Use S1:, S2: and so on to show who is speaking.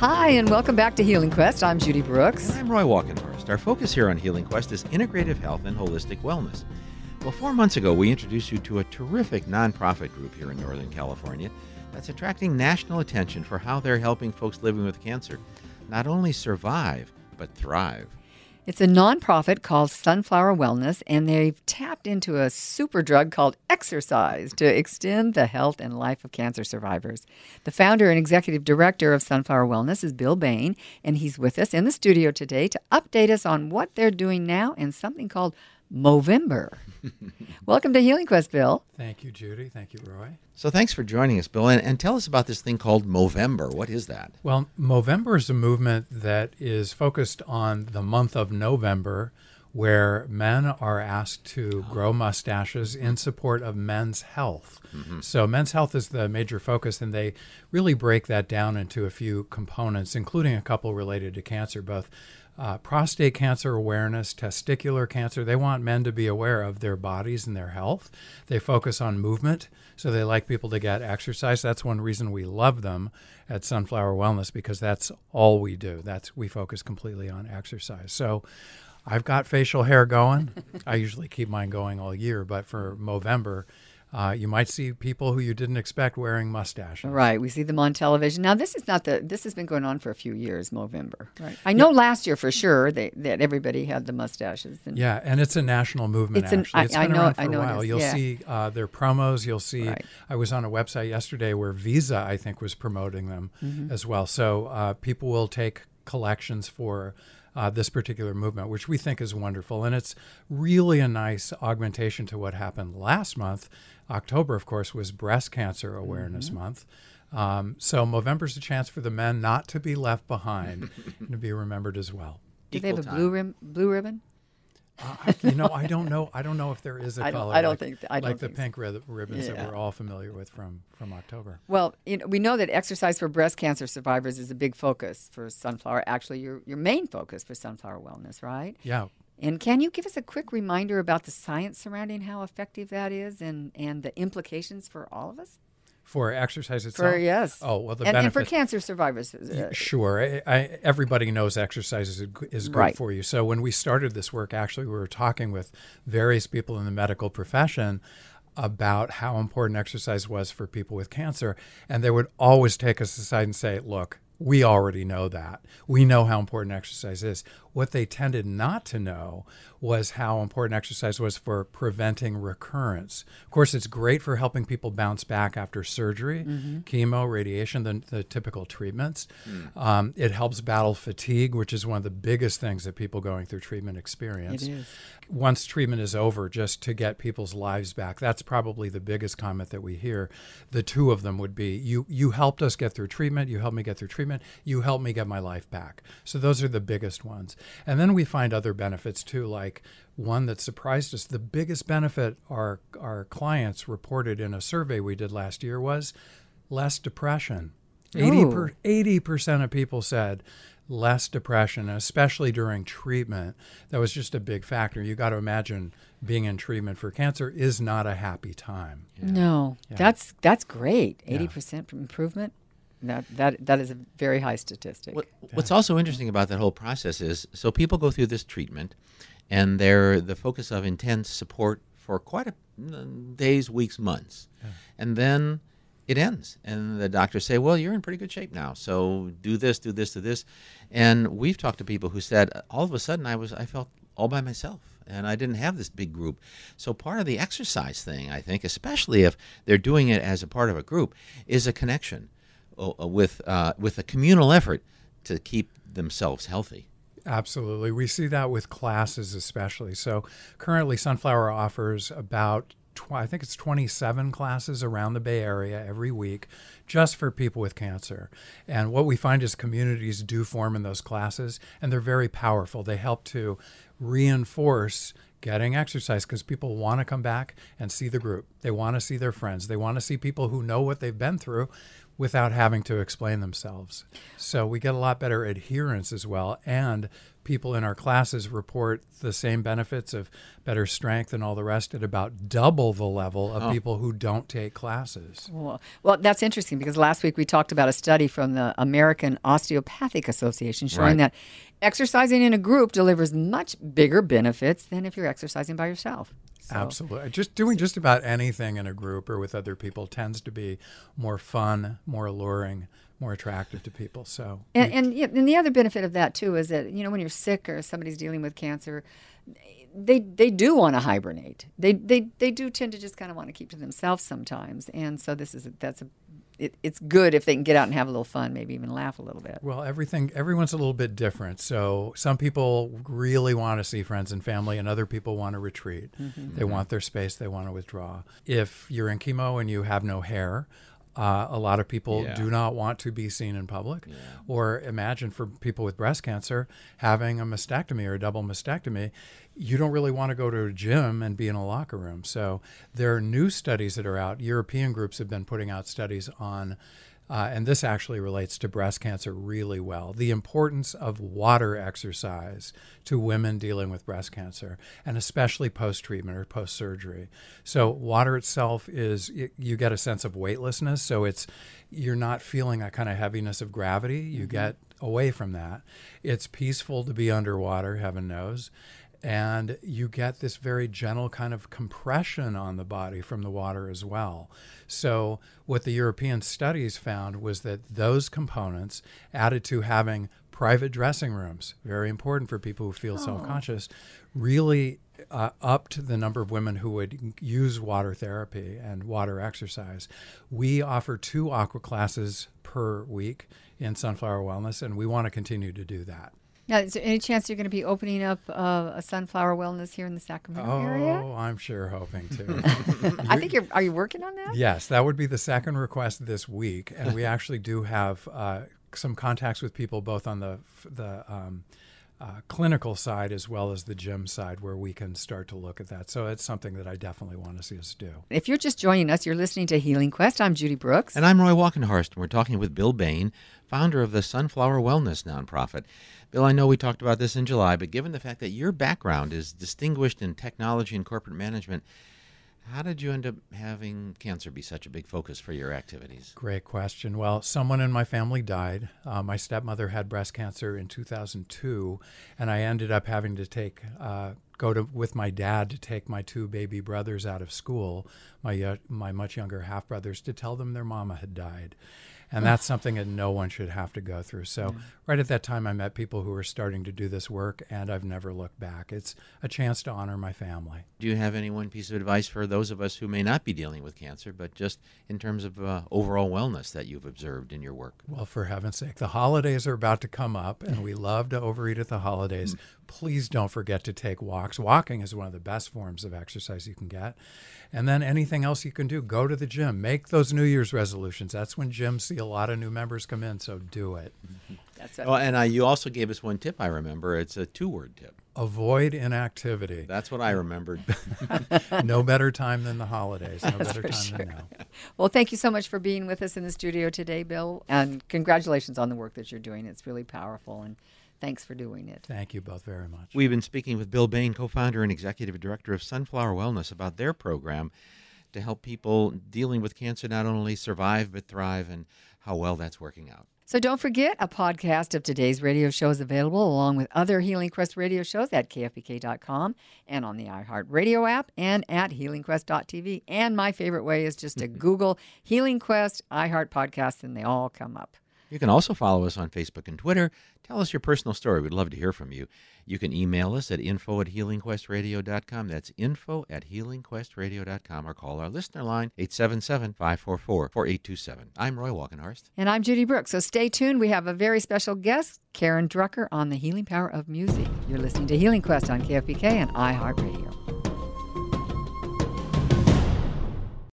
S1: Hi, and welcome back to Healing Quest. I'm Judy Brooks.
S2: I'm Roy Walkenhorst. Our focus here on Healing Quest is integrative health and holistic wellness. Well, four months ago, we introduced you to a terrific nonprofit group here in Northern California that's attracting national attention for how they're helping folks living with cancer not only survive, but thrive.
S1: It's a nonprofit called Sunflower Wellness, and they've tapped into a super drug called exercise to extend the health and life of cancer survivors. The founder and executive director of Sunflower Wellness is Bill Bain, and he's with us in the studio today to update us on what they're doing now and something called Movember. Welcome to Healing Quest, Bill.
S3: Thank you, Judy. Thank you, Roy.
S2: So thanks for joining us, Bill. And, and tell us about this thing called Movember. What is that?
S3: Well, Movember is a movement that is focused on the month of November, where men are asked to grow mustaches in support of men's health. Mm-hmm. So, men's health is the major focus, and they really break that down into a few components, including a couple related to cancer, both uh, prostate cancer awareness, testicular cancer. They want men to be aware of their bodies and their health. They focus on movement, so they like people to get exercise. That's one reason we love them at Sunflower Wellness because that's all we do. That's we focus completely on exercise. So I've got facial hair going. I usually keep mine going all year, but for Movember, uh, you might see people who you didn't expect wearing mustaches.
S1: Right. We see them on television. Now, this is not the. This has been going on for a few years. Movember. Right. I know last year for sure they, that everybody had the mustaches.
S3: And yeah, and it's a national movement. It's an, actually, it's I, been I know, around for I know a while. You'll
S1: yeah.
S3: see uh, their promos. You'll see. Right. I was on a website yesterday where Visa, I think, was promoting them mm-hmm. as well. So uh, people will take collections for uh, this particular movement, which we think is wonderful. And it's really a nice augmentation to what happened last month. October, of course, was Breast Cancer Awareness mm-hmm. Month. Um, so November's a chance for the men not to be left behind and to be remembered as well.
S1: Do they have a blue, rim, blue ribbon?
S3: Uh, you know, I don't know. I don't know if there is a
S1: I
S3: color.
S1: I don't
S3: like,
S1: think. I
S3: don't
S1: like
S3: the pink so. ribbons yeah. that we're all familiar with from from October.
S1: Well, you know, we know that exercise for breast cancer survivors is a big focus for Sunflower. Actually, your your main focus for Sunflower Wellness, right?
S3: Yeah.
S1: And can you give us a quick reminder about the science surrounding how effective that is, and and the implications for all of us?
S3: For exercise itself?
S1: For yes.
S3: Oh well, the
S1: and,
S3: benefit.
S1: and for cancer survivors. Uh,
S3: sure, I, I, everybody knows exercise is, is good
S1: right.
S3: for you. So when we started this work, actually, we were talking with various people in the medical profession about how important exercise was for people with cancer, and they would always take us aside and say, "Look." We already know that. We know how important exercise is. What they tended not to know was how important exercise was for preventing recurrence. Of course, it's great for helping people bounce back after surgery, mm-hmm. chemo, radiation, the, the typical treatments. Mm. Um, it helps battle fatigue, which is one of the biggest things that people going through treatment experience. Once treatment is over, just to get people's lives back. That's probably the biggest comment that we hear. The two of them would be you, you helped us get through treatment, you helped me get through treatment, you helped me get my life back. So those are the biggest ones. And then we find other benefits too, like one that surprised us. The biggest benefit our, our clients reported in a survey we did last year was less depression. 80 per, 80% of people said less depression, especially during treatment. That was just a big factor. You got to imagine being in treatment for cancer is not a happy time.
S1: Yeah. No, yeah. that's that's great. 80% yeah. improvement. That, that, that is a very high statistic.
S2: What, what's also interesting about that whole process is so people go through this treatment and they're the focus of intense support for quite a mm, days, weeks, months. Yeah. And then it ends. And the doctors say, well, you're in pretty good shape now. So do this, do this, do this. And we've talked to people who said, all of a sudden I was, I felt all by myself and I didn't have this big group. So part of the exercise thing, I think, especially if they're doing it as a part of a group, is a connection with uh, with a communal effort to keep themselves healthy.
S3: Absolutely, we see that with classes especially. So currently, Sunflower offers about I think it's 27 classes around the Bay Area every week just for people with cancer. And what we find is communities do form in those classes, and they're very powerful. They help to reinforce getting exercise because people want to come back and see the group. They want to see their friends. They want to see people who know what they've been through without having to explain themselves. So we get a lot better adherence as well. And people in our classes report the same benefits of better strength and all the rest at about double the level of
S2: Oh.
S3: people who don't take classes.
S1: Well, well, that's interesting because last week we talked about a study from the American Osteopathic Association showing
S2: Right.
S1: that exercising in a group delivers much bigger benefits than if you're exercising by yourself. So-
S3: Absolutely. Just doing just about anything in a group or with other people tends to be more fun, more alluring, more attractive to people. So
S1: And, and, and the other benefit of that too is that you know when you're sick or somebody's dealing with cancer, they they do want to hibernate. They they they do tend to just kind of want to keep to themselves sometimes. And so this is a, that's a it, it's good if they can get out and have a little fun, maybe even laugh a little bit.
S3: Well, everything everyone's a little bit different. So some people really want to see friends and family, and other people want to retreat. Mm-hmm. They mm-hmm. want their space. They want to withdraw. If you're in chemo and you have no hair. Uh, a lot of people
S2: Yeah.
S3: do not want to be seen in public. Or imagine for people with breast cancer having a mastectomy or a double mastectomy, you don't really want to go to a gym and be in a locker room. So there are new studies that are out. European groups have been putting out studies on uh, and this actually relates to breast cancer really well. The importance of water exercise to women dealing with breast cancer, and especially post treatment or post surgery. So, water itself is you get a sense of weightlessness. So, it's, you're not feeling that kind of heaviness of gravity. You get away from that. It's peaceful to be underwater, heaven knows and you get this very gentle kind of compression on the body from the water as well. So, what the European studies found was that those components, added to having private dressing rooms, very important for people who feel self conscious, really uh, upped the number of women who would use water therapy and water exercise. We offer two aqua classes per week in Sunflower Wellness, and we want to continue to do that.
S1: Now, is there any chance you're going to be opening up uh, a sunflower wellness here in the Sacramento area?
S3: Oh, I'm sure hoping to.
S1: I think you're. Are you working on that?
S3: yes, that would be the second request this week, and we actually do have uh, some contacts with people both on the the um, uh, clinical side as well as the gym side, where we can start to look at that. So it's something that I definitely want to see us do.
S1: If you're just joining us, you're listening to Healing Quest. I'm Judy Brooks.
S2: And I'm Roy Walkenhorst, and we're talking with Bill Bain, founder of the Sunflower Wellness nonprofit. Bill, I know we talked about this in July, but given the fact that your background is distinguished in technology and corporate management, how did you end up having cancer be such a big focus for your activities?
S3: Great question. Well, someone in my family died. Uh, my stepmother had breast cancer in 2002, and I ended up having to take uh, go to with my dad to take my two baby brothers out of school, my uh, my much younger half brothers, to tell them their mama had died. And that's something that no one should have to go through. So, right at that time, I met people who were starting to do this work, and I've never looked back. It's a chance to honor my family.
S2: Do you have any one piece of advice for those of us who may not be dealing with cancer, but just in terms of uh, overall wellness that you've observed in your work?
S3: Well, for heaven's sake, the holidays are about to come up, and we love to overeat at the holidays. Please don't forget to take walks. Walking is one of the best forms of exercise you can get. And then anything else you can do, go to the gym. Make those New Year's resolutions. That's when gyms see a lot of new members come in, so do it.
S1: That's
S2: Oh, and uh, you also gave us one tip, I remember. It's a two word tip.
S3: Avoid inactivity.
S2: That's what I remembered.
S3: no better time than the holidays. No better
S1: for
S3: time than now.
S1: Well, thank you so much for being with us in the studio today, Bill. And congratulations on the work that you're doing. It's really powerful. And thanks for doing it.
S3: Thank you both very much.
S2: We've been speaking with Bill Bain, co founder and executive director of Sunflower Wellness, about their program to help people dealing with cancer not only survive but thrive and how well that's working out.
S1: So don't forget, a podcast of today's radio show is available along with other Healing Quest radio shows at kfbk.com and on the iHeartRadio app and at healingquest.tv. And my favorite way is just to Google Healing Quest iHeart Podcast and they all come up.
S2: You can also follow us on Facebook and Twitter. Tell us your personal story. We'd love to hear from you. You can email us at info at healingquestradio.com. That's info at healingquestradio.com or call our listener line 877 544 4827. I'm Roy Walkenhorst.
S1: And I'm Judy Brooks. So stay tuned. We have a very special guest, Karen Drucker, on the healing power of music. You're listening to Healing Quest on KFBK and iHeartRadio.